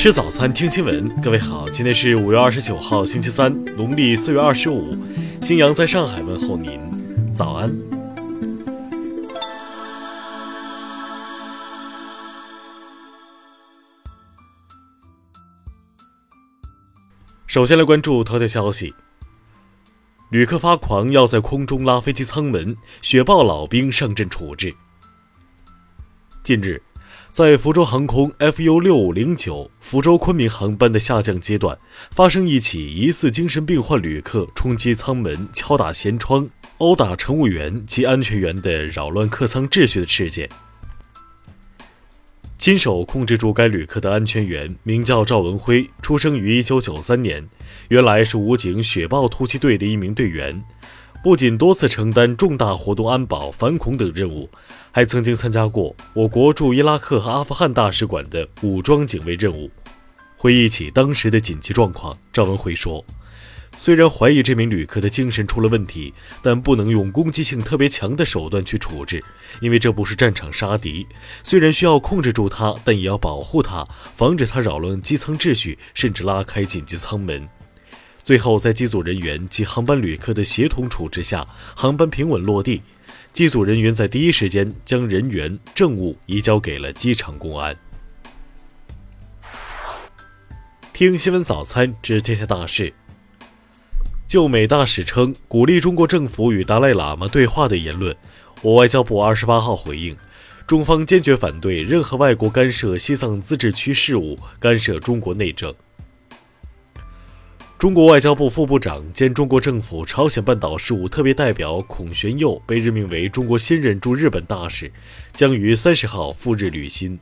吃早餐，听新闻。各位好，今天是五月二十九号，星期三，农历四月二十五。新阳在上海问候您，早安。首先来关注头条消息：旅客发狂要在空中拉飞机舱门，雪豹老兵上阵处置。近日。在福州航空 FU 六五零九福州昆明航班的下降阶段，发生一起疑似精神病患旅客冲击舱门、敲打舷窗、殴打乘务员及安全员的扰乱客舱秩序的事件。亲手控制住该旅客的安全员名叫赵文辉，出生于一九九三年，原来是武警雪豹突击队的一名队员。不仅多次承担重大活动安保、反恐等任务，还曾经参加过我国驻伊拉克和阿富汗大使馆的武装警卫任务。回忆起当时的紧急状况，赵文辉说：“虽然怀疑这名旅客的精神出了问题，但不能用攻击性特别强的手段去处置，因为这不是战场杀敌。虽然需要控制住他，但也要保护他，防止他扰乱机舱秩序，甚至拉开紧急舱门。”最后，在机组人员及航班旅客的协同处置下，航班平稳落地。机组人员在第一时间将人员证物移交给了机场公安。听新闻早餐知天下大事。就美大使称鼓励中国政府与达赖喇嘛对话的言论，我外交部二十八号回应，中方坚决反对任何外国干涉西藏自治区事务、干涉中国内政。中国外交部副部长兼中国政府朝鲜半岛事务特别代表孔玄佑被任命为中国新任驻日本大使，将于三十号赴日履新。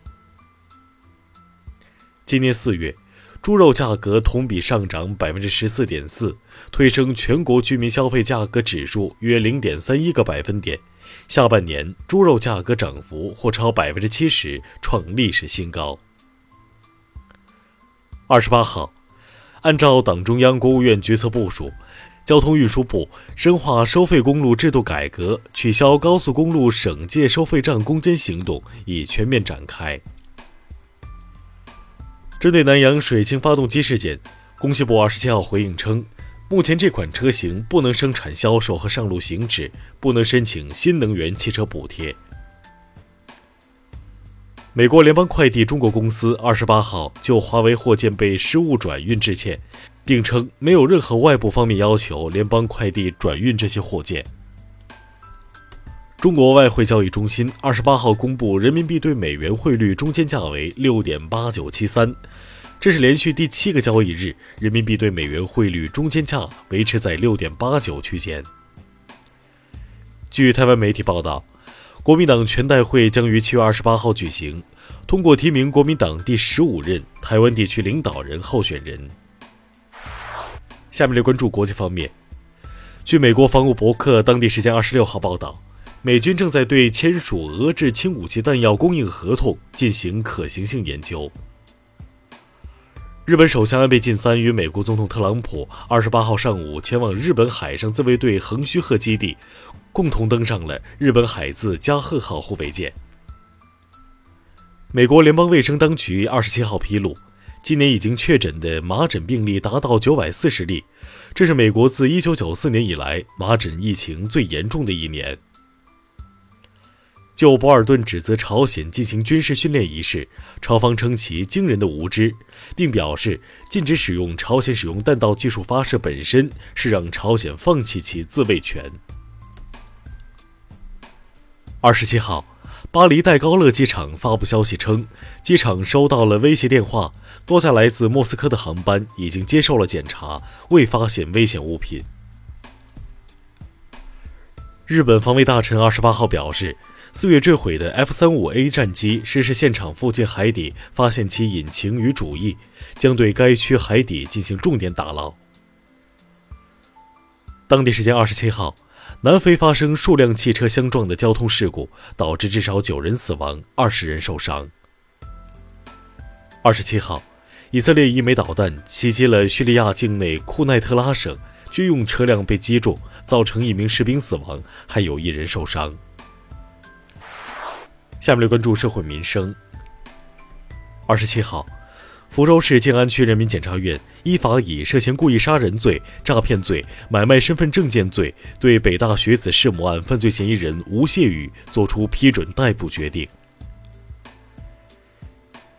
今年四月，猪肉价格同比上涨百分之十四点四，推升全国居民消费价格指数约零点三一个百分点。下半年猪肉价格涨幅或超百分之七十，创历史新高。二十八号。按照党中央、国务院决策部署，交通运输部深化收费公路制度改革，取消高速公路省界收费站攻坚行动已全面展开。针对南阳水清发动机事件，工信部二十七号回应称，目前这款车型不能生产、销售和上路行驶，不能申请新能源汽车补贴。美国联邦快递中国公司二十八号就华为货件被失误转运致歉，并称没有任何外部方面要求联邦快递转运这些货件。中国外汇交易中心二十八号公布人民币对美元汇率中间价为六点八九七三，这是连续第七个交易日人民币对美元汇率中间价维持在六点八九区间。据台湾媒体报道。国民党全代会将于七月二十八号举行，通过提名国民党第十五任台湾地区领导人候选人。下面来关注国际方面。据美国防务博客当地时间二十六号报道，美军正在对签署俄制轻武器弹药供应合同进行可行性研究。日本首相安倍晋三与美国总统特朗普二十八号上午前往日本海上自卫队横须贺基地。共同登上了日本海自加贺号护卫舰。美国联邦卫生当局二十七号披露，今年已经确诊的麻疹病例达到九百四十例，这是美国自一九九四年以来麻疹疫情最严重的一年。就博尔顿指责朝鲜进行军事训练一事，朝方称其惊人的无知，并表示禁止使用朝鲜使用弹道技术发射本身是让朝鲜放弃其自卫权。二十七号，巴黎戴高乐机场发布消息称，机场收到了威胁电话，多架来自莫斯科的航班已经接受了检查，未发现危险物品。日本防卫大臣二十八号表示，四月坠毁的 F 三五 A 战机失事现场附近海底发现其引擎与主翼，将对该区海底进行重点打捞。当地时间二十七号。南非发生数辆汽车相撞的交通事故，导致至少九人死亡，二十人受伤。二十七号，以色列一枚导弹袭击了叙利亚境内库奈特拉省，军用车辆被击中，造成一名士兵死亡，还有一人受伤。下面来关注社会民生。二十七号。福州市静安区人民检察院依法以涉嫌故意杀人罪、诈骗罪、买卖身份证件罪，对北大学子弑母案犯罪嫌疑人吴谢宇作出批准逮捕决定。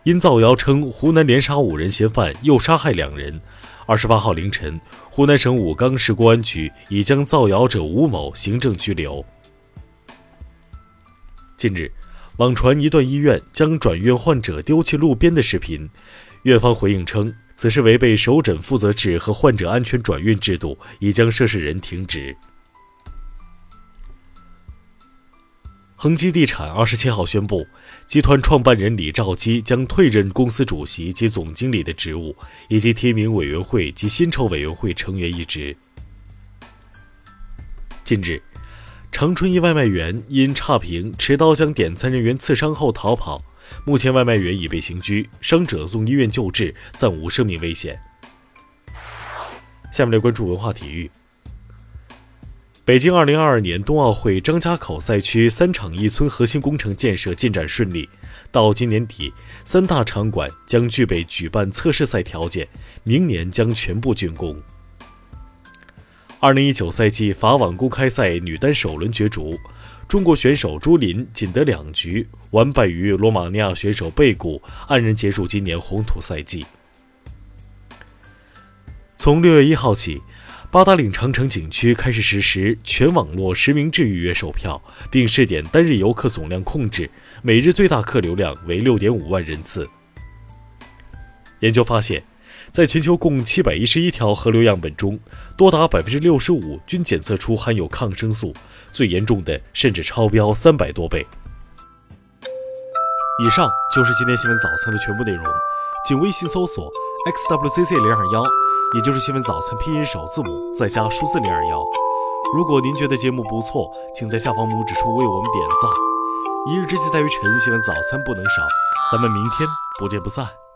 因造谣称湖南连杀五人嫌犯又杀害两人，二十八号凌晨，湖南省武冈市公安局已将造谣者吴某行政拘留。近日，网传一段医院将转院患者丢弃路边的视频。院方回应称，此事违背首诊负责制和患者安全转运制度，已将涉事人停职。恒基地产二十七号宣布，集团创办人李兆基将退任公司主席及总经理的职务，以及提名委员会及薪酬委员会成员一职。近日，长春一外卖员因差评持刀将点餐人员刺伤后逃跑。目前外卖员已被刑拘，伤者送医院救治，暂无生命危险。下面来关注文化体育。北京2022年冬奥会张家口赛区三场一村核心工程建设进展顺利，到今年底，三大场馆将具备举办测试赛条件，明年将全部竣工。2019赛季法网公开赛女单首轮角逐。中国选手朱琳仅得两局，完败于罗马尼亚选手贝古，黯然结束今年红土赛季。从六月一号起，八达岭长城景区开始实施全网络实名制预约售票，并试点单日游客总量控制，每日最大客流量为六点五万人次。研究发现。在全球共七百一十一条河流样本中，多达百分之六十五均检测出含有抗生素，最严重的甚至超标三百多倍。以上就是今天新闻早餐的全部内容，请微信搜索 xwzc 零二幺，也就是新闻早餐拼音首字母再加数字零二幺。如果您觉得节目不错，请在下方拇指处为我们点赞。一日之计在于晨，新闻早餐不能少，咱们明天不见不散。